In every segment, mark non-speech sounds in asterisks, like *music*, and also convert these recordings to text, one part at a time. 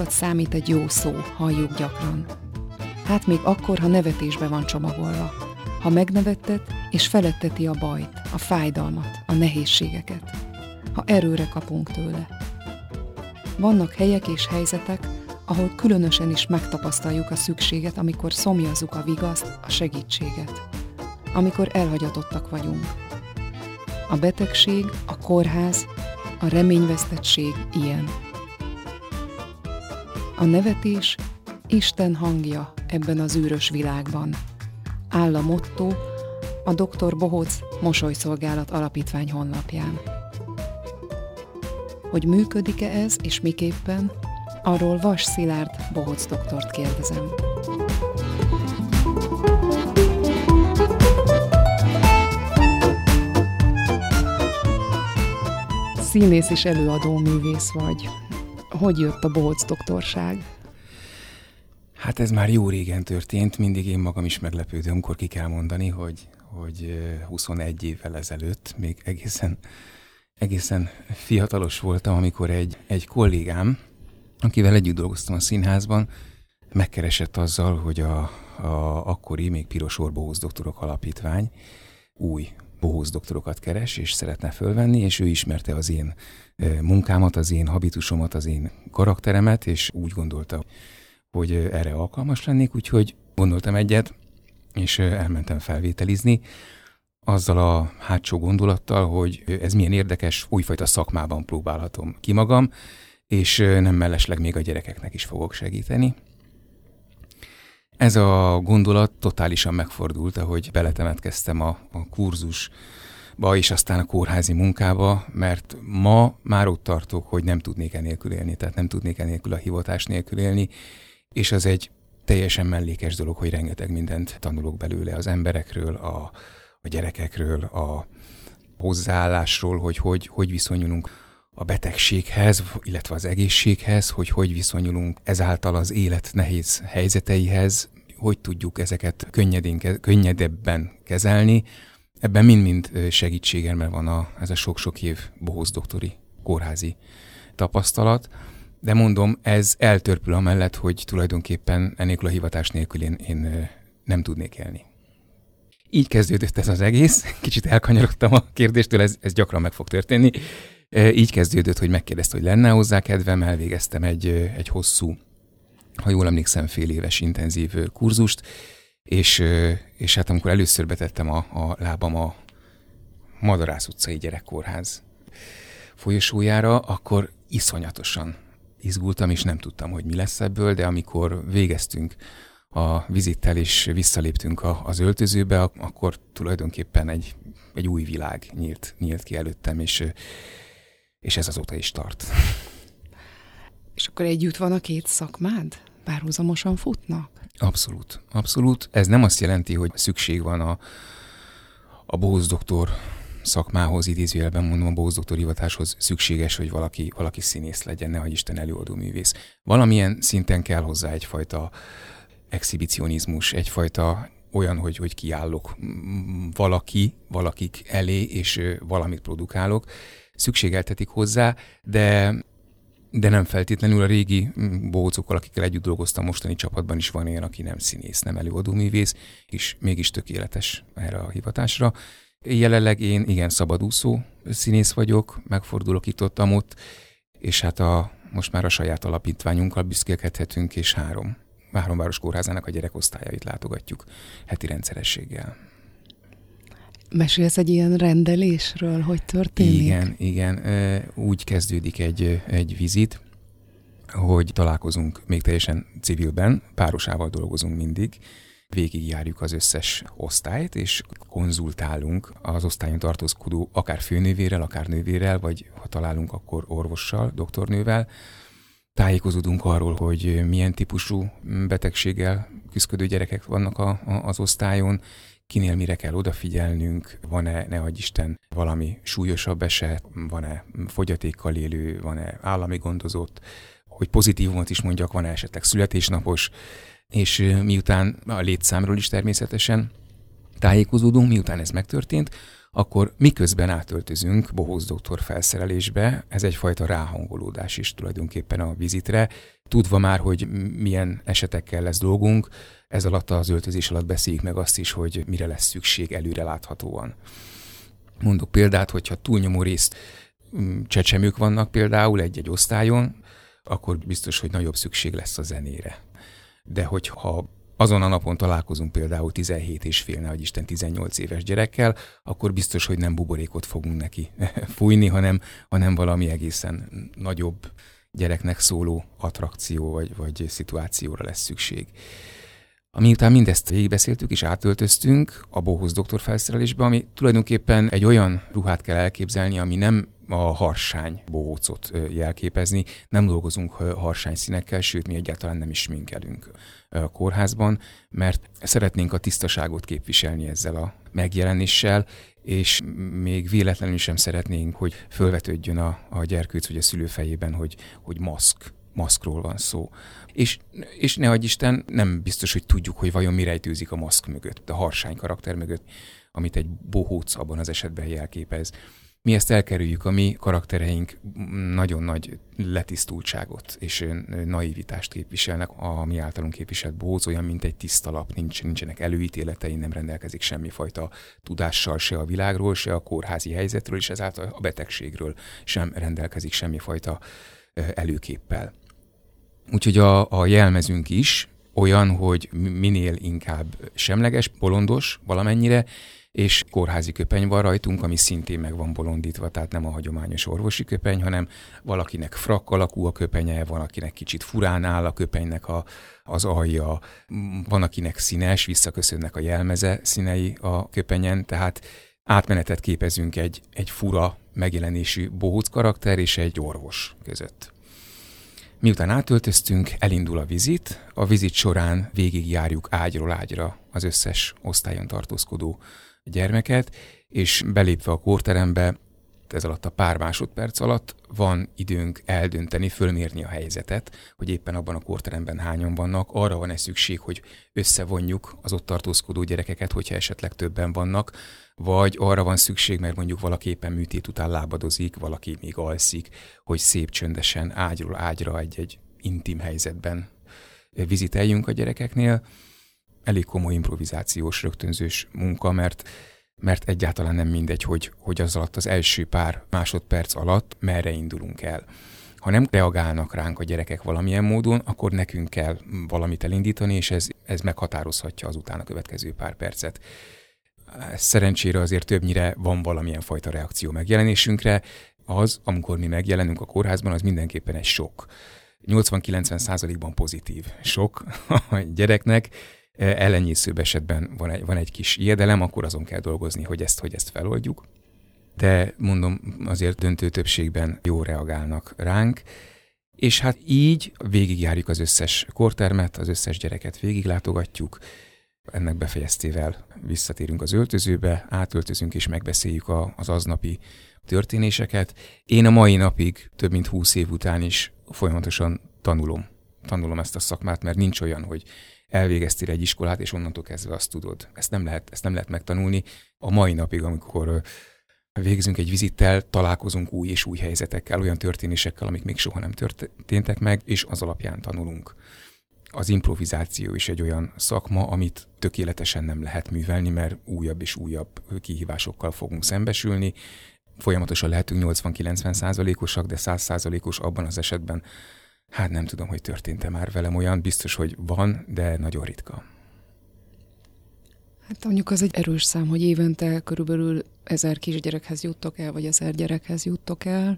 Sokat számít egy jó szó, halljuk gyakran. Hát még akkor, ha nevetésbe van csomagolva. Ha megnevettet és feletteti a bajt, a fájdalmat, a nehézségeket. Ha erőre kapunk tőle. Vannak helyek és helyzetek, ahol különösen is megtapasztaljuk a szükséget, amikor szomjazzuk a vigaszt, a segítséget. Amikor elhagyatottak vagyunk. A betegség, a kórház, a reményvesztettség ilyen. A nevetés Isten hangja ebben az űrös világban. Áll a motto a Dr. Bohóc Mosolyszolgálat Alapítvány honlapján. Hogy működik-e ez, és miképpen, arról Vas Szilárd Bohóc doktort kérdezem. Színész és előadó művész vagy. Hogy jött a Bohóc doktorság? Hát ez már jó régen történt, mindig én magam is meglepődöm, amikor ki kell mondani, hogy, hogy 21 évvel ezelőtt még egészen, egészen fiatalos voltam, amikor egy, egy kollégám, akivel együtt dolgoztam a színházban, megkeresett azzal, hogy a, a akkori, még Piros Bohóz Doktorok Alapítvány új bohóz doktorokat keres, és szeretne fölvenni, és ő ismerte az én munkámat, az én habitusomat, az én karakteremet, és úgy gondolta, hogy erre alkalmas lennék, úgyhogy gondoltam egyet, és elmentem felvételizni, azzal a hátsó gondolattal, hogy ez milyen érdekes, újfajta szakmában próbálhatom ki magam, és nem mellesleg még a gyerekeknek is fogok segíteni. Ez a gondolat totálisan megfordult, ahogy beletemetkeztem a, a kurzusba, és aztán a kórházi munkába, mert ma már ott tartok, hogy nem tudnék enélkül élni, tehát nem tudnék enélkül a hivatás nélkül élni, és az egy teljesen mellékes dolog, hogy rengeteg mindent tanulok belőle az emberekről, a, a gyerekekről, a hozzáállásról, hogy, hogy hogy viszonyulunk a betegséghez, illetve az egészséghez, hogy hogy viszonyulunk ezáltal az élet nehéz helyzeteihez, hogy tudjuk ezeket könnyedén, könnyedebben kezelni. Ebben mind-mind segítségemre van a, ez a sok-sok év bohóz doktori kórházi tapasztalat. De mondom, ez eltörpül amellett, hogy tulajdonképpen ennélkül a hivatás nélkül én, én nem tudnék élni. Így kezdődött ez az egész. Kicsit elkanyarodtam a kérdéstől, ez, ez gyakran meg fog történni. Így kezdődött, hogy megkérdezte, hogy lenne hozzá kedvem, elvégeztem egy, egy hosszú, ha jól emlékszem, fél éves intenzív kurzust, és, és hát amikor először betettem a, a lábam a Madarász utcai gyerekkórház folyosójára, akkor iszonyatosan izgultam, és nem tudtam, hogy mi lesz ebből, de amikor végeztünk a vizittel, és visszaléptünk a, az öltözőbe, akkor tulajdonképpen egy, egy új világ nyílt, nyílt ki előttem, és, és ez azóta is tart. És akkor együtt van a két szakmád? Párhuzamosan futnak? Abszolút, abszolút. Ez nem azt jelenti, hogy szükség van a, a Bóz doktor szakmához, idézőjelben mondom, a Bóz doktor hivatáshoz szükséges, hogy valaki, valaki színész legyen, nehogy Isten előadó művész. Valamilyen szinten kell hozzá egyfajta exhibicionizmus, egyfajta olyan, hogy, hogy kiállok valaki, valakik elé, és valamit produkálok, szükségeltetik hozzá, de de nem feltétlenül a régi bócokkal, akikkel együtt dolgoztam mostani csapatban is van ilyen, aki nem színész, nem előadóművész, és mégis tökéletes erre a hivatásra. Jelenleg én igen szabadúszó színész vagyok, megfordulok itt ott, ott, és hát a, most már a saját alapítványunkkal büszkélkedhetünk, és három, három város kórházának a gyerekosztályait látogatjuk heti rendszerességgel. Mesélsz egy ilyen rendelésről, hogy történik? Igen, igen. Úgy kezdődik egy, egy vizit, hogy találkozunk még teljesen civilben, párosával dolgozunk mindig, végigjárjuk az összes osztályt, és konzultálunk az osztályon tartózkodó akár főnővérrel, akár nővérrel, vagy ha találunk, akkor orvossal, doktornővel. Tájékozódunk arról, hogy milyen típusú betegséggel küzdő gyerekek vannak a, a, az osztályon, kinél mire kell odafigyelnünk, van-e, ne Isten, valami súlyosabb eset, van-e fogyatékkal élő, van-e állami gondozott, hogy pozitívumot is mondjak, van-e esetleg születésnapos, és miután a létszámról is természetesen tájékozódunk, miután ez megtörtént, akkor miközben átöltözünk Bohóz doktor felszerelésbe, ez egyfajta ráhangolódás is tulajdonképpen a vizitre, tudva már, hogy milyen esetekkel lesz dolgunk, ez alatt az öltözés alatt beszéljük meg azt is, hogy mire lesz szükség előre láthatóan. Mondok példát, hogyha túlnyomó részt csecsemők vannak például egy-egy osztályon, akkor biztos, hogy nagyobb szükség lesz a zenére. De hogyha azon a napon találkozunk például 17 és fél, vagy Isten 18 éves gyerekkel, akkor biztos, hogy nem buborékot fogunk neki *laughs* fújni, hanem, hanem valami egészen nagyobb gyereknek szóló attrakció vagy, vagy szituációra lesz szükség. Miután mindezt végigbeszéltük és átöltöztünk a Bohusz doktor felszerelésbe, ami tulajdonképpen egy olyan ruhát kell elképzelni, ami nem a harsány bohócot jelképezni, nem dolgozunk harsány színekkel, sőt mi egyáltalán nem is minkelünk a kórházban, mert szeretnénk a tisztaságot képviselni ezzel a megjelenéssel, és még véletlenül sem szeretnénk, hogy fölvetődjön a, a gyerkőc vagy a szülő fejében, hogy, hogy maszk, maszkról van szó. És, és ne Isten, nem biztos, hogy tudjuk, hogy vajon mi rejtőzik a maszk mögött, a harsány karakter mögött, amit egy bohóc abban az esetben jelképez mi ezt elkerüljük, a mi karaktereink nagyon nagy letisztultságot és naivitást képviselnek, a mi általunk képviselt bóz, olyan, mint egy tiszta lap, nincs, nincsenek előítéletei, nem rendelkezik semmifajta tudással se a világról, se a kórházi helyzetről, és ezáltal a betegségről sem rendelkezik semmifajta előképpel. Úgyhogy a, a jelmezünk is olyan, hogy minél inkább semleges, bolondos valamennyire, és kórházi köpeny van rajtunk, ami szintén meg van bolondítva, tehát nem a hagyományos orvosi köpeny, hanem valakinek frak alakú a köpenye, van akinek kicsit furán áll a köpenynek a, az alja, van akinek színes, visszaköszönnek a jelmeze színei a köpenyen, tehát átmenetet képezünk egy, egy fura megjelenésű bohóc karakter és egy orvos között. Miután átöltöztünk, elindul a vizit. A vizit során végigjárjuk ágyról ágyra az összes osztályon tartózkodó gyermeket, és belépve a kórterembe, ez alatt a pár másodperc alatt van időnk eldönteni, fölmérni a helyzetet, hogy éppen abban a kórteremben hányan vannak. Arra van-e szükség, hogy összevonjuk az ott tartózkodó gyerekeket, hogyha esetleg többen vannak, vagy arra van szükség, mert mondjuk valaki éppen műtét után lábadozik, valaki még alszik, hogy szép csöndesen ágyról ágyra egy-egy intim helyzetben viziteljünk a gyerekeknél elég komoly improvizációs, rögtönzős munka, mert mert egyáltalán nem mindegy, hogy, hogy az alatt az első pár másodperc alatt merre indulunk el. Ha nem reagálnak ránk a gyerekek valamilyen módon, akkor nekünk kell valamit elindítani, és ez, ez meghatározhatja azután a következő pár percet. Szerencsére azért többnyire van valamilyen fajta reakció megjelenésünkre, az, amikor mi megjelenünk a kórházban, az mindenképpen egy sok. 80-90 százalékban pozitív sok *laughs* a gyereknek, ellenyészőbb esetben van egy, van egy kis ijedelem, akkor azon kell dolgozni, hogy ezt, hogy ezt feloldjuk. De mondom, azért döntő többségben jó reagálnak ránk, és hát így végigjárjuk az összes kortermet, az összes gyereket végiglátogatjuk, ennek befejeztével visszatérünk az öltözőbe, átöltözünk és megbeszéljük a, az aznapi történéseket. Én a mai napig, több mint húsz év után is folyamatosan tanulom. Tanulom ezt a szakmát, mert nincs olyan, hogy elvégeztél egy iskolát, és onnantól kezdve azt tudod. Ezt nem lehet, ezt nem lehet megtanulni. A mai napig, amikor végzünk egy vizittel, találkozunk új és új helyzetekkel, olyan történésekkel, amik még soha nem történtek meg, és az alapján tanulunk. Az improvizáció is egy olyan szakma, amit tökéletesen nem lehet művelni, mert újabb és újabb kihívásokkal fogunk szembesülni. Folyamatosan lehetünk 80-90 százalékosak, de 100 százalékos abban az esetben, Hát nem tudom, hogy történt-e már velem olyan, biztos, hogy van, de nagyon ritka. Hát mondjuk az egy erős szám, hogy évente körülbelül ezer kisgyerekhez juttok el, vagy ezer gyerekhez juttok el.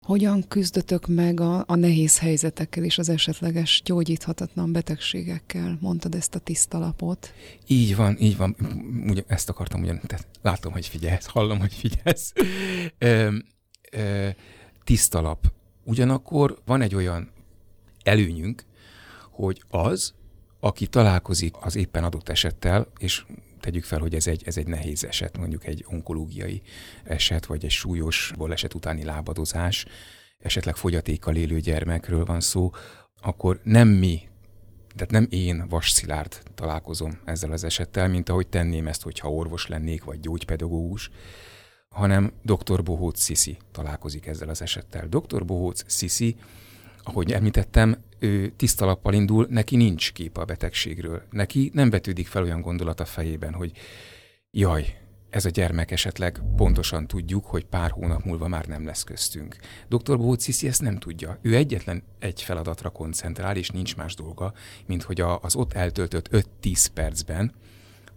Hogyan küzdötök meg a, a nehéz helyzetekkel és az esetleges gyógyíthatatlan betegségekkel? Mondtad ezt a tiszta lapot. Így van, így van. Ugye, ezt akartam ugyan, tehát látom, hogy figyelsz, hallom, hogy figyelsz. Ö, ö, tiszta lap Ugyanakkor van egy olyan előnyünk, hogy az, aki találkozik az éppen adott esettel, és tegyük fel, hogy ez egy, ez egy nehéz eset, mondjuk egy onkológiai eset, vagy egy súlyos eset utáni lábadozás, esetleg fogyatékkal élő gyermekről van szó, akkor nem mi tehát nem én, Vas Szilárd találkozom ezzel az esettel, mint ahogy tenném ezt, hogyha orvos lennék, vagy gyógypedagógus, hanem dr. Bohóc Sisi találkozik ezzel az esettel. Dr. Bohóc Sisi, ahogy említettem, ő tisztalappal indul, neki nincs kép a betegségről. Neki nem vetődik fel olyan gondolat a fejében, hogy jaj, ez a gyermek esetleg pontosan tudjuk, hogy pár hónap múlva már nem lesz köztünk. Dr. Bóciszi ezt nem tudja. Ő egyetlen egy feladatra koncentrál, és nincs más dolga, mint hogy az ott eltöltött 5-10 percben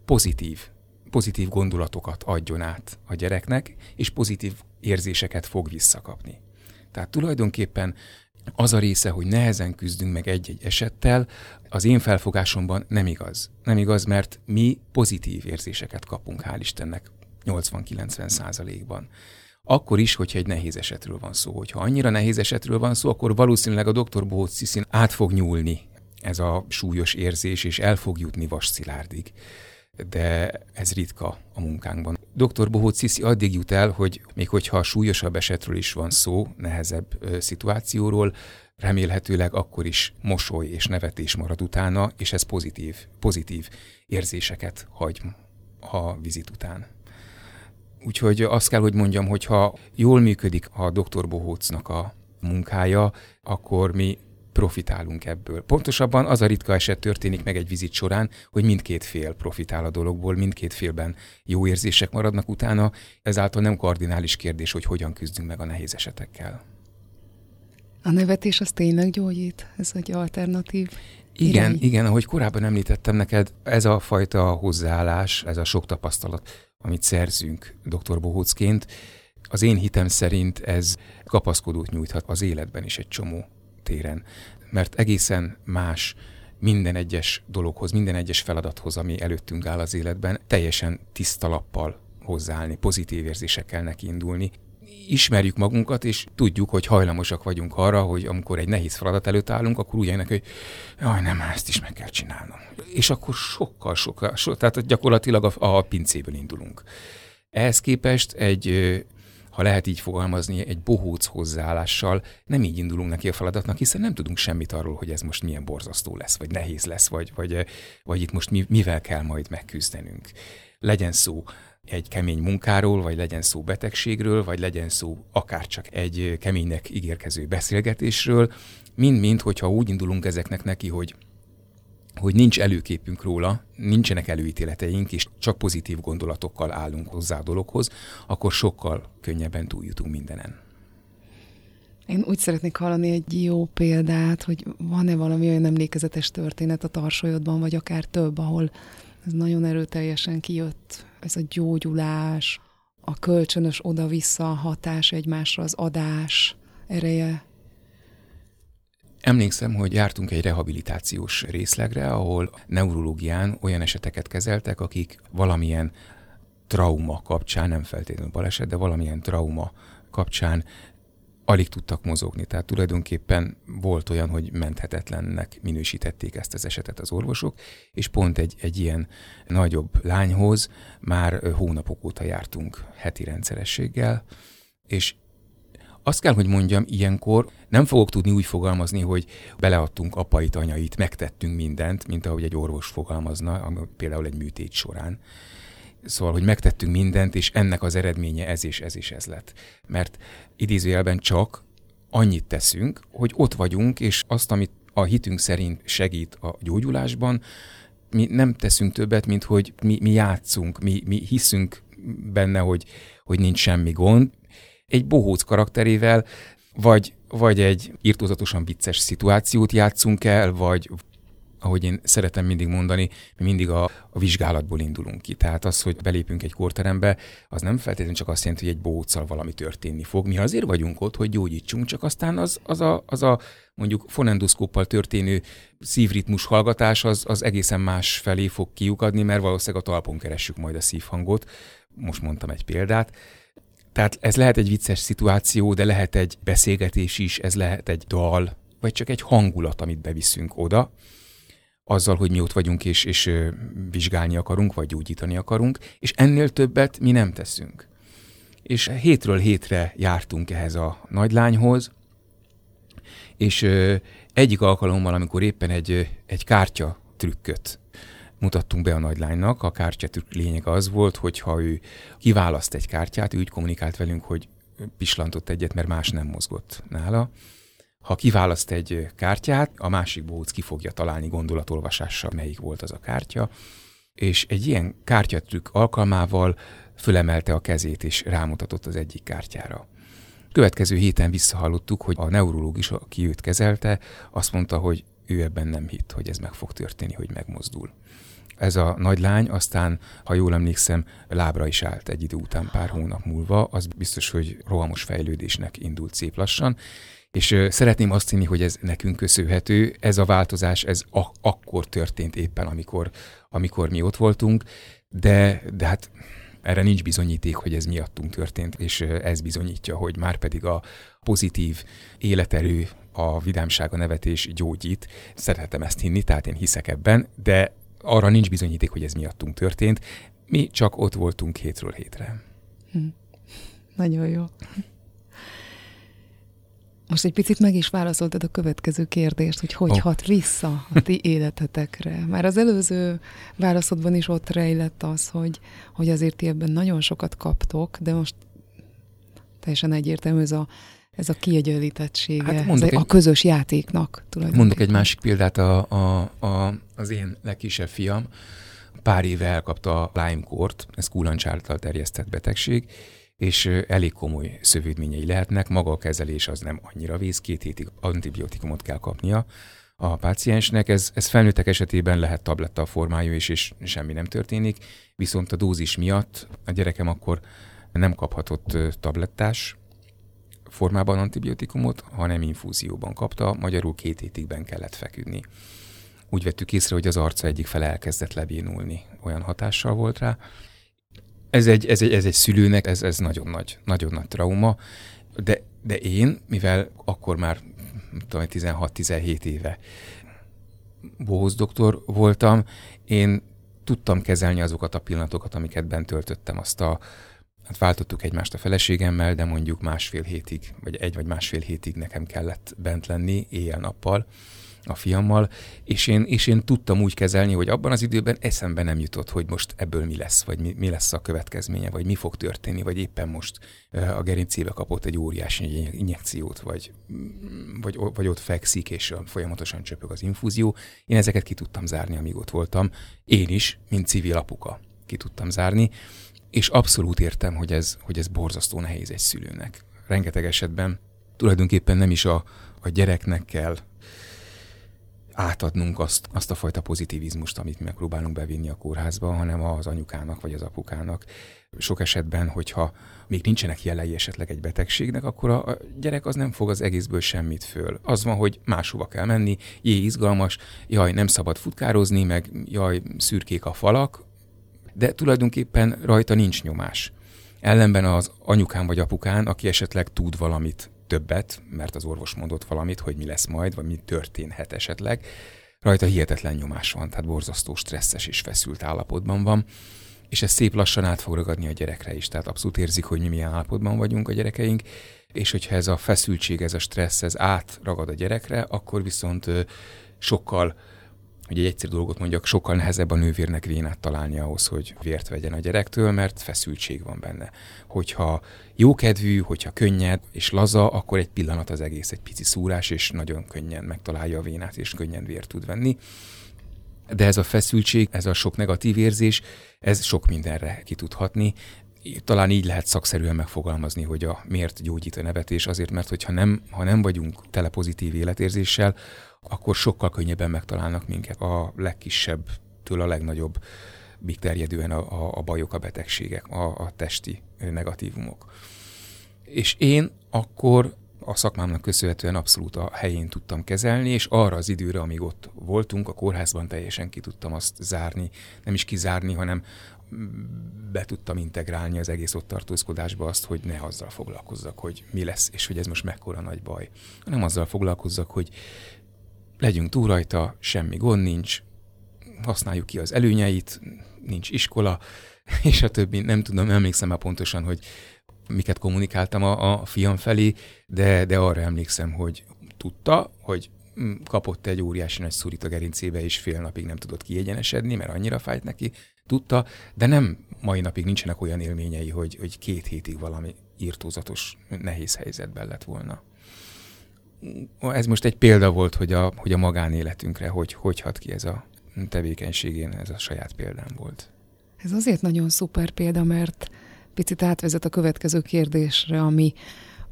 pozitív, pozitív gondolatokat adjon át a gyereknek, és pozitív érzéseket fog visszakapni. Tehát tulajdonképpen az a része, hogy nehezen küzdünk meg egy-egy esettel, az én felfogásomban nem igaz. Nem igaz, mert mi pozitív érzéseket kapunk, hál' Istennek, 80-90 százalékban. Akkor is, hogyha egy nehéz esetről van szó. Hogyha annyira nehéz esetről van szó, akkor valószínűleg a dr. Bohóc át fog nyúlni ez a súlyos érzés, és el fog jutni Vas. De ez ritka a munkánkban. Dr. Bohóc Sziszi addig jut el, hogy még hogyha súlyosabb esetről is van szó, nehezebb ö, szituációról, remélhetőleg akkor is mosoly és nevetés marad utána, és ez pozitív, pozitív érzéseket hagy a vizit után. Úgyhogy azt kell, hogy mondjam, hogy ha jól működik a dr. Bohócnak a munkája, akkor mi profitálunk ebből. Pontosabban az a ritka eset történik meg egy vizit során, hogy mindkét fél profitál a dologból, mindkét félben jó érzések maradnak utána, ezáltal nem kardinális kérdés, hogy hogyan küzdünk meg a nehéz esetekkel. A nevetés az tényleg gyógyít? Ez egy alternatív igen, irány? igen, ahogy korábban említettem neked, ez a fajta hozzáállás, ez a sok tapasztalat, amit szerzünk dr. Bohócként, az én hitem szerint ez kapaszkodót nyújthat az életben is egy csomó téren, mert egészen más minden egyes dologhoz, minden egyes feladathoz, ami előttünk áll az életben, teljesen tiszta lappal hozzáállni, pozitív érzésekkel neki indulni. Ismerjük magunkat, és tudjuk, hogy hajlamosak vagyunk arra, hogy amikor egy nehéz feladat előtt állunk, akkor úgy jönnek, hogy jaj, nem, ezt is meg kell csinálnom. És akkor sokkal, sokkal, sokkal tehát gyakorlatilag a, a pincéből indulunk. Ehhez képest egy ha lehet így fogalmazni, egy bohóc hozzáállással nem így indulunk neki a feladatnak, hiszen nem tudunk semmit arról, hogy ez most milyen borzasztó lesz, vagy nehéz lesz, vagy, vagy, vagy itt most mi, mivel kell majd megküzdenünk. Legyen szó egy kemény munkáról, vagy legyen szó betegségről, vagy legyen szó akár csak egy keménynek ígérkező beszélgetésről, mind-mind, hogyha úgy indulunk ezeknek neki, hogy hogy nincs előképünk róla, nincsenek előítéleteink, és csak pozitív gondolatokkal állunk hozzá a dologhoz, akkor sokkal könnyebben túljutunk mindenen. Én úgy szeretnék hallani egy jó példát, hogy van-e valami olyan emlékezetes történet a tarsolyodban, vagy akár több, ahol ez nagyon erőteljesen kijött, ez a gyógyulás, a kölcsönös oda-vissza hatás egymásra, az adás ereje. Emlékszem, hogy jártunk egy rehabilitációs részlegre, ahol neurológián olyan eseteket kezeltek, akik valamilyen trauma kapcsán, nem feltétlenül baleset, de valamilyen trauma kapcsán alig tudtak mozogni. Tehát tulajdonképpen volt olyan, hogy menthetetlennek minősítették ezt az esetet az orvosok, és pont egy, egy ilyen nagyobb lányhoz már hónapok óta jártunk heti rendszerességgel, és azt kell, hogy mondjam, ilyenkor nem fogok tudni úgy fogalmazni, hogy beleadtunk apait, anyait, megtettünk mindent, mint ahogy egy orvos fogalmazna, például egy műtét során. Szóval, hogy megtettünk mindent, és ennek az eredménye ez és ez is ez lett. Mert idézőjelben csak annyit teszünk, hogy ott vagyunk, és azt, amit a hitünk szerint segít a gyógyulásban, mi nem teszünk többet, mint hogy mi, mi játszunk, mi, mi hiszünk benne, hogy, hogy nincs semmi gond, egy bohóc karakterével, vagy, vagy egy írtózatosan vicces szituációt játszunk el, vagy ahogy én szeretem mindig mondani, mi mindig a, a vizsgálatból indulunk ki. Tehát az, hogy belépünk egy kórterembe, az nem feltétlenül csak azt jelenti, hogy egy bóccal valami történni fog. Mi azért vagyunk ott, hogy gyógyítsunk, csak aztán az, az, a, az a mondjuk fonendoszkóppal történő szívritmus hallgatás az, az egészen más felé fog kiukadni, mert valószínűleg a talpon keressük majd a szívhangot. Most mondtam egy példát. Tehát ez lehet egy vicces szituáció, de lehet egy beszélgetés is, ez lehet egy dal, vagy csak egy hangulat, amit beviszünk oda, azzal, hogy mi ott vagyunk és, és vizsgálni akarunk, vagy gyógyítani akarunk, és ennél többet mi nem teszünk. És hétről hétre jártunk ehhez a nagylányhoz, és egyik alkalommal, amikor éppen egy, egy kártya trükköt mutattunk be a nagylánynak, a kártyatrükk lényeg az volt, hogy ha ő kiválaszt egy kártyát, ő úgy kommunikált velünk, hogy pislantott egyet, mert más nem mozgott nála. Ha kiválaszt egy kártyát, a másik bohóc ki fogja találni gondolatolvasással, melyik volt az a kártya, és egy ilyen kártyatrükk alkalmával fölemelte a kezét és rámutatott az egyik kártyára. Következő héten visszahallottuk, hogy a neurológus, aki őt kezelte, azt mondta, hogy ő ebben nem hitt, hogy ez meg fog történni, hogy megmozdul. Ez a nagy lány aztán, ha jól emlékszem, lábra is állt egy idő után, pár hónap múlva, az biztos, hogy rohamos fejlődésnek indult szép lassan, és szeretném azt hinni, hogy ez nekünk köszönhető. Ez a változás, ez a- akkor történt éppen, amikor, amikor mi ott voltunk, de, de hát erre nincs bizonyíték, hogy ez miattunk történt, és ez bizonyítja, hogy már pedig a pozitív életerő, a vidámság, a nevetés gyógyít. Szeretem ezt hinni, tehát én hiszek ebben, de arra nincs bizonyíték, hogy ez miattunk történt. Mi csak ott voltunk hétről hétre. Hm. Nagyon jó. Most egy picit meg is válaszoltad a következő kérdést, hogy hogy oh. hat vissza a ti *laughs* életetekre. Már az előző válaszodban is ott rejlett az, hogy, hogy azért ti ebben nagyon sokat kaptok, de most teljesen egyértelmű ez a, ez a kiegyenlítettsége, hát ez egy, a közös játéknak. Mondok egy másik példát, a, a, a, az én legkisebb fiam pár éve elkapta a Lyme-kort, ez kulancs által terjesztett betegség, és elég komoly szövődményei lehetnek, maga a kezelés az nem annyira vész, két hétig antibiotikumot kell kapnia a páciensnek, ez, ez felnőttek esetében lehet tabletta a formája is, és semmi nem történik, viszont a dózis miatt a gyerekem akkor nem kaphatott tablettás formában antibiotikumot, hanem infúzióban kapta, magyarul két hétigben kellett feküdni. Úgy vettük észre, hogy az arca egyik fele elkezdett lebénulni, olyan hatással volt rá, ez egy, ez egy, ez egy szülőnek, ez, ez nagyon nagy, nagyon nagy trauma, de, de én, mivel akkor már 16-17 éve bohóz doktor voltam, én tudtam kezelni azokat a pillanatokat, amiket bent töltöttem, azt a, hát váltottuk egymást a feleségemmel, de mondjuk másfél hétig, vagy egy vagy másfél hétig nekem kellett bent lenni éjjel-nappal, a fiammal, és én, és én tudtam úgy kezelni, hogy abban az időben eszembe nem jutott, hogy most ebből mi lesz, vagy mi, mi lesz a következménye, vagy mi fog történni, vagy éppen most a gerincébe kapott egy óriási injekciót, vagy, vagy, vagy ott fekszik, és folyamatosan csöpög az infúzió. Én ezeket ki tudtam zárni, amíg ott voltam. Én is, mint civil apuka ki tudtam zárni, és abszolút értem, hogy ez, hogy ez borzasztó nehéz egy szülőnek. Rengeteg esetben tulajdonképpen nem is a, a gyereknek kell átadnunk azt, azt a fajta pozitivizmust, amit mi megpróbálunk bevinni a kórházba, hanem az anyukának vagy az apukának. Sok esetben, hogyha még nincsenek jelei esetleg egy betegségnek, akkor a gyerek az nem fog az egészből semmit föl. Az van, hogy máshova kell menni, jé, izgalmas, jaj, nem szabad futkározni, meg jaj, szürkék a falak, de tulajdonképpen rajta nincs nyomás. Ellenben az anyukán vagy apukán, aki esetleg tud valamit többet, mert az orvos mondott valamit, hogy mi lesz majd, vagy mi történhet esetleg. Rajta hihetetlen nyomás van, tehát borzasztó stresszes és feszült állapotban van, és ez szép lassan át fog ragadni a gyerekre is, tehát abszolút érzik, hogy mi milyen állapotban vagyunk a gyerekeink, és hogyha ez a feszültség, ez a stressz, ez átragad a gyerekre, akkor viszont sokkal hogy egy egyszerű dolgot mondjak, sokkal nehezebb a nővérnek vénát találni ahhoz, hogy vért vegyen a gyerektől, mert feszültség van benne. Hogyha jókedvű, hogyha könnyed és laza, akkor egy pillanat az egész egy pici szúrás, és nagyon könnyen megtalálja a vénát, és könnyen vért tud venni. De ez a feszültség, ez a sok negatív érzés, ez sok mindenre ki tud hatni. Talán így lehet szakszerűen megfogalmazni, hogy a miért gyógyít a nevetés, azért, mert hogyha nem, ha nem vagyunk tele pozitív életérzéssel, akkor sokkal könnyebben megtalálnak minket. A legkisebbtől a legnagyobb terjedően a, a, a bajok, a betegségek, a, a testi negatívumok. És én akkor a szakmámnak köszönhetően abszolút a helyén tudtam kezelni, és arra az időre, amíg ott voltunk, a kórházban teljesen ki tudtam azt zárni, nem is kizárni, hanem be tudtam integrálni az egész ott tartózkodásba azt, hogy ne azzal foglalkozzak, hogy mi lesz, és hogy ez most mekkora nagy baj, hanem azzal foglalkozzak, hogy legyünk túl rajta, semmi gond nincs, használjuk ki az előnyeit, nincs iskola, *laughs* és a többi, nem tudom, emlékszem már pontosan, hogy miket kommunikáltam a, a fiam felé, de, de arra emlékszem, hogy tudta, hogy kapott egy óriási nagy szurit a gerincébe, és fél napig nem tudott kiegyenesedni, mert annyira fájt neki, tudta, de nem mai napig nincsenek olyan élményei, hogy, hogy két hétig valami írtózatos, nehéz helyzetben lett volna. Ez most egy példa volt, hogy a, hogy a magánéletünkre hogy, hogy hat ki ez a tevékenységén, ez a saját példám volt. Ez azért nagyon szuper példa, mert picit átvezet a következő kérdésre, ami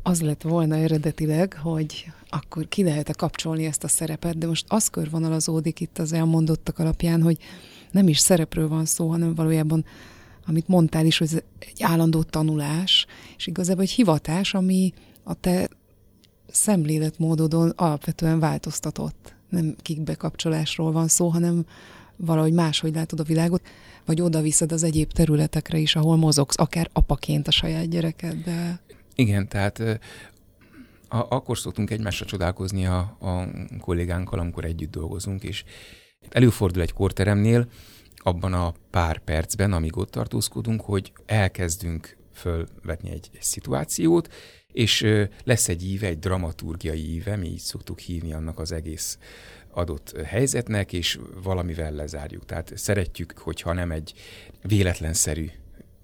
az lett volna eredetileg, hogy akkor ki lehet-e kapcsolni ezt a szerepet, de most az körvonalazódik itt az elmondottak alapján, hogy nem is szerepről van szó, hanem valójában, amit mondtál is, hogy ez egy állandó tanulás, és igazából egy hivatás, ami a te szemléletmódodon alapvetően változtatott. Nem kikbekapcsolásról van szó, hanem valahogy máshogy látod a világot, vagy oda viszed az egyéb területekre is, ahol mozogsz, akár apaként a saját gyerekeddel. Igen, tehát a, akkor szoktunk egymásra csodálkozni a, a kollégánkkal, amikor együtt dolgozunk, és előfordul egy korteremnél, abban a pár percben, amíg ott tartózkodunk, hogy elkezdünk fölvetni egy, egy szituációt, és lesz egy íve, egy dramaturgiai íve, mi így szoktuk hívni annak az egész adott helyzetnek, és valamivel lezárjuk. Tehát szeretjük, hogyha nem egy véletlenszerű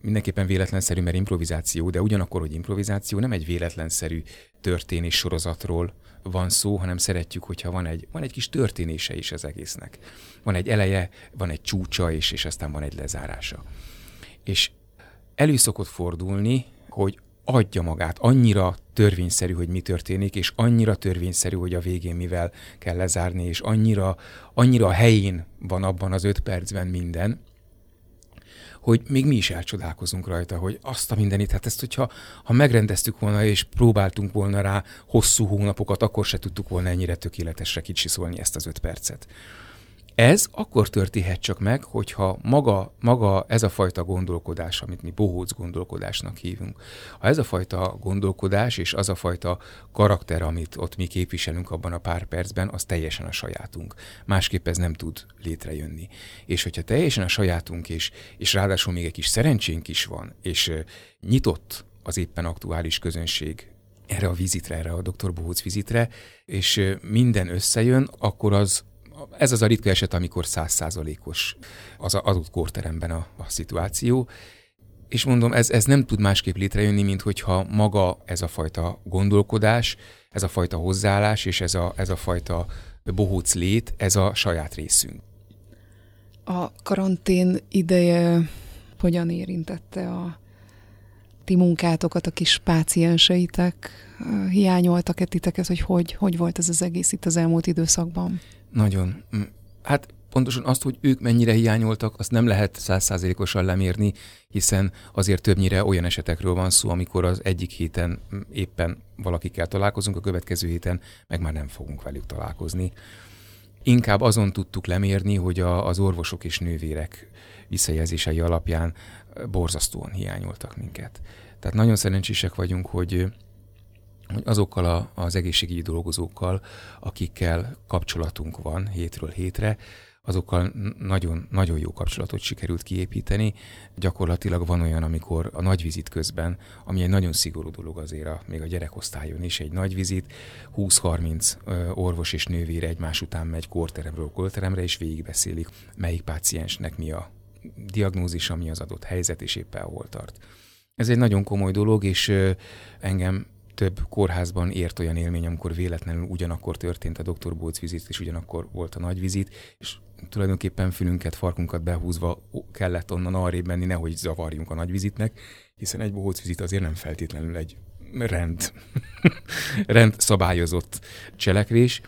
mindenképpen véletlenszerű, mert improvizáció, de ugyanakkor, hogy improvizáció nem egy véletlenszerű történés sorozatról van szó, hanem szeretjük, hogyha van egy, van egy kis történése is az egésznek. Van egy eleje, van egy csúcsa, és, és aztán van egy lezárása. És elő szokott fordulni, hogy adja magát, annyira törvényszerű, hogy mi történik, és annyira törvényszerű, hogy a végén mivel kell lezárni, és annyira, annyira helyén van abban az öt percben minden, hogy még mi is elcsodálkozunk rajta, hogy azt a mindenit, hát ezt, hogyha ha megrendeztük volna és próbáltunk volna rá hosszú hónapokat, akkor se tudtuk volna ennyire tökéletesre kicsiszolni ezt az öt percet. Ez akkor történhet csak meg, hogyha maga, maga ez a fajta gondolkodás, amit mi bohóc gondolkodásnak hívunk, ha ez a fajta gondolkodás és az a fajta karakter, amit ott mi képviselünk abban a pár percben, az teljesen a sajátunk. Másképp ez nem tud létrejönni. És hogyha teljesen a sajátunk, és, és ráadásul még egy kis szerencsénk is van, és nyitott az éppen aktuális közönség erre a vizitre, erre a dr. Bohóc vizitre, és minden összejön, akkor az ez az a ritka eset, amikor százszázalékos az adott kórteremben a, a szituáció, és mondom, ez, ez nem tud másképp létrejönni, mint hogyha maga ez a fajta gondolkodás, ez a fajta hozzáállás, és ez a, ez a fajta bohóc lét, ez a saját részünk. A karantén ideje hogyan érintette a ti munkátokat, a kis pácienseitek? Hiányoltak-e titeket, hogy, hogy hogy volt ez az egész itt az elmúlt időszakban? Nagyon. Mm, hát pontosan azt, hogy ők mennyire hiányoltak, azt nem lehet százszázalékosan lemérni, hiszen azért többnyire olyan esetekről van szó, amikor az egyik héten mm, éppen valakikkel találkozunk, a következő héten meg már nem fogunk velük találkozni. Inkább azon tudtuk lemérni, hogy a, az orvosok és nővérek visszajelzései alapján borzasztóan hiányoltak minket. Tehát nagyon szerencsések vagyunk, hogy hogy azokkal a, az egészségügyi dolgozókkal, akikkel kapcsolatunk van hétről hétre, azokkal nagyon, nagyon jó kapcsolatot sikerült kiépíteni. Gyakorlatilag van olyan, amikor a nagyvizit közben, ami egy nagyon szigorú dolog azért a, még a gyerekosztályon is, egy nagyvizit, 20-30 orvos és nővére egymás után megy kórteremről kórteremre, és végigbeszélik, melyik páciensnek mi a diagnózis, ami az adott helyzet, és éppen hol tart. Ez egy nagyon komoly dolog, és engem több kórházban ért olyan élmény, amikor véletlenül ugyanakkor történt a doktor Bóc vizit, és ugyanakkor volt a nagy vizit, és tulajdonképpen fülünket, farkunkat behúzva kellett onnan arrébb menni, nehogy zavarjunk a nagy vizitnek, hiszen egy bohóc vizit azért nem feltétlenül egy rend, *laughs* rend szabályozott cselekvés,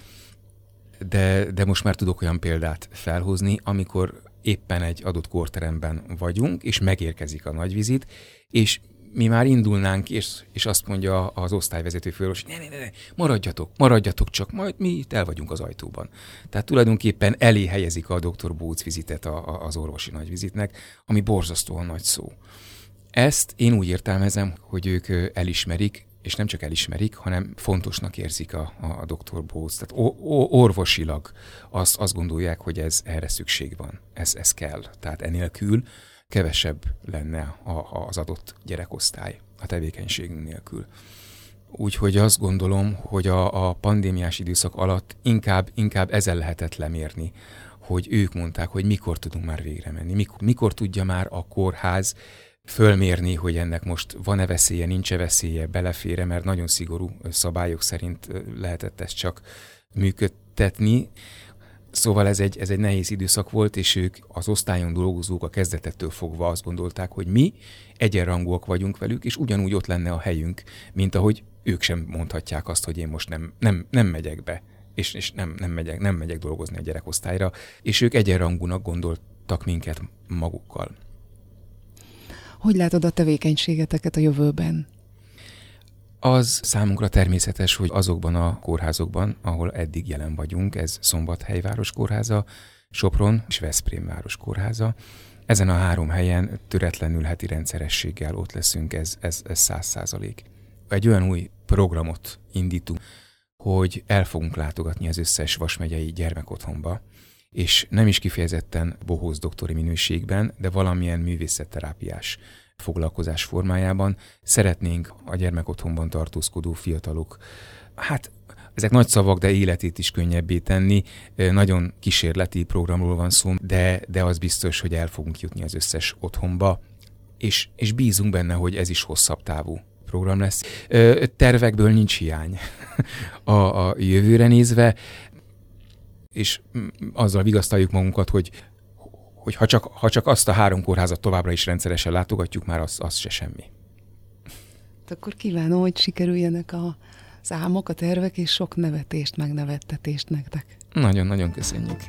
de, de most már tudok olyan példát felhozni, amikor éppen egy adott kórteremben vagyunk, és megérkezik a nagyvizit, és mi már indulnánk, és, és azt mondja az osztályvezető főorvos, ne, ne, ne, ne, maradjatok, maradjatok csak, majd mi itt el vagyunk az ajtóban. Tehát tulajdonképpen elé helyezik a doktor Bóc vizitet a, a, az orvosi nagyvizitnek, ami borzasztóan nagy szó. Ezt én úgy értelmezem, hogy ők elismerik, és nem csak elismerik, hanem fontosnak érzik a, a, doktor Bóc. Tehát o, o, orvosilag azt, azt gondolják, hogy ez erre szükség van, ez, ez kell. Tehát enélkül kevesebb lenne a, az adott gyerekosztály a tevékenységünk nélkül. Úgyhogy azt gondolom, hogy a, a pandémiás időszak alatt inkább, inkább ezen lehetett lemérni, hogy ők mondták, hogy mikor tudunk már végre menni, mikor, mikor tudja már a kórház fölmérni, hogy ennek most van-e veszélye, nincs-e veszélye, belefére, mert nagyon szigorú szabályok szerint lehetett ezt csak működtetni. Szóval ez egy, ez egy nehéz időszak volt, és ők az osztályon dolgozók a kezdetettől fogva azt gondolták, hogy mi egyenrangúak vagyunk velük, és ugyanúgy ott lenne a helyünk, mint ahogy ők sem mondhatják azt, hogy én most nem, nem, nem megyek be, és, és nem, nem, megyek, nem megyek dolgozni a gyerekosztályra, és ők egyenrangúnak gondoltak minket magukkal. Hogy látod a tevékenységeteket a jövőben? Az számunkra természetes, hogy azokban a kórházokban, ahol eddig jelen vagyunk, ez Szombathely város kórháza, Sopron és Veszprém város kórháza, ezen a három helyen töretlenül heti rendszerességgel ott leszünk, ez száz százalék. Egy olyan új programot indítunk, hogy el fogunk látogatni az összes Vasmegyei gyermekotthonba, és nem is kifejezetten bohóz doktori minőségben, de valamilyen művészetterápiás foglalkozás formájában szeretnénk a gyermekotthonban tartózkodó fiatalok, hát ezek nagy szavak, de életét is könnyebbé tenni. Nagyon kísérleti programról van szó, de, de az biztos, hogy el fogunk jutni az összes otthonba, és, és bízunk benne, hogy ez is hosszabb távú program lesz. Tervekből nincs hiány *laughs* a, a jövőre nézve, és azzal vigasztaljuk magunkat, hogy hogy ha csak, ha csak azt a három kórházat továbbra is rendszeresen látogatjuk, már az, az se semmi. Hát akkor kívánom, hogy sikerüljenek a számok, a tervek, és sok nevetést, megnevettetést nektek. Nagyon-nagyon köszönjük.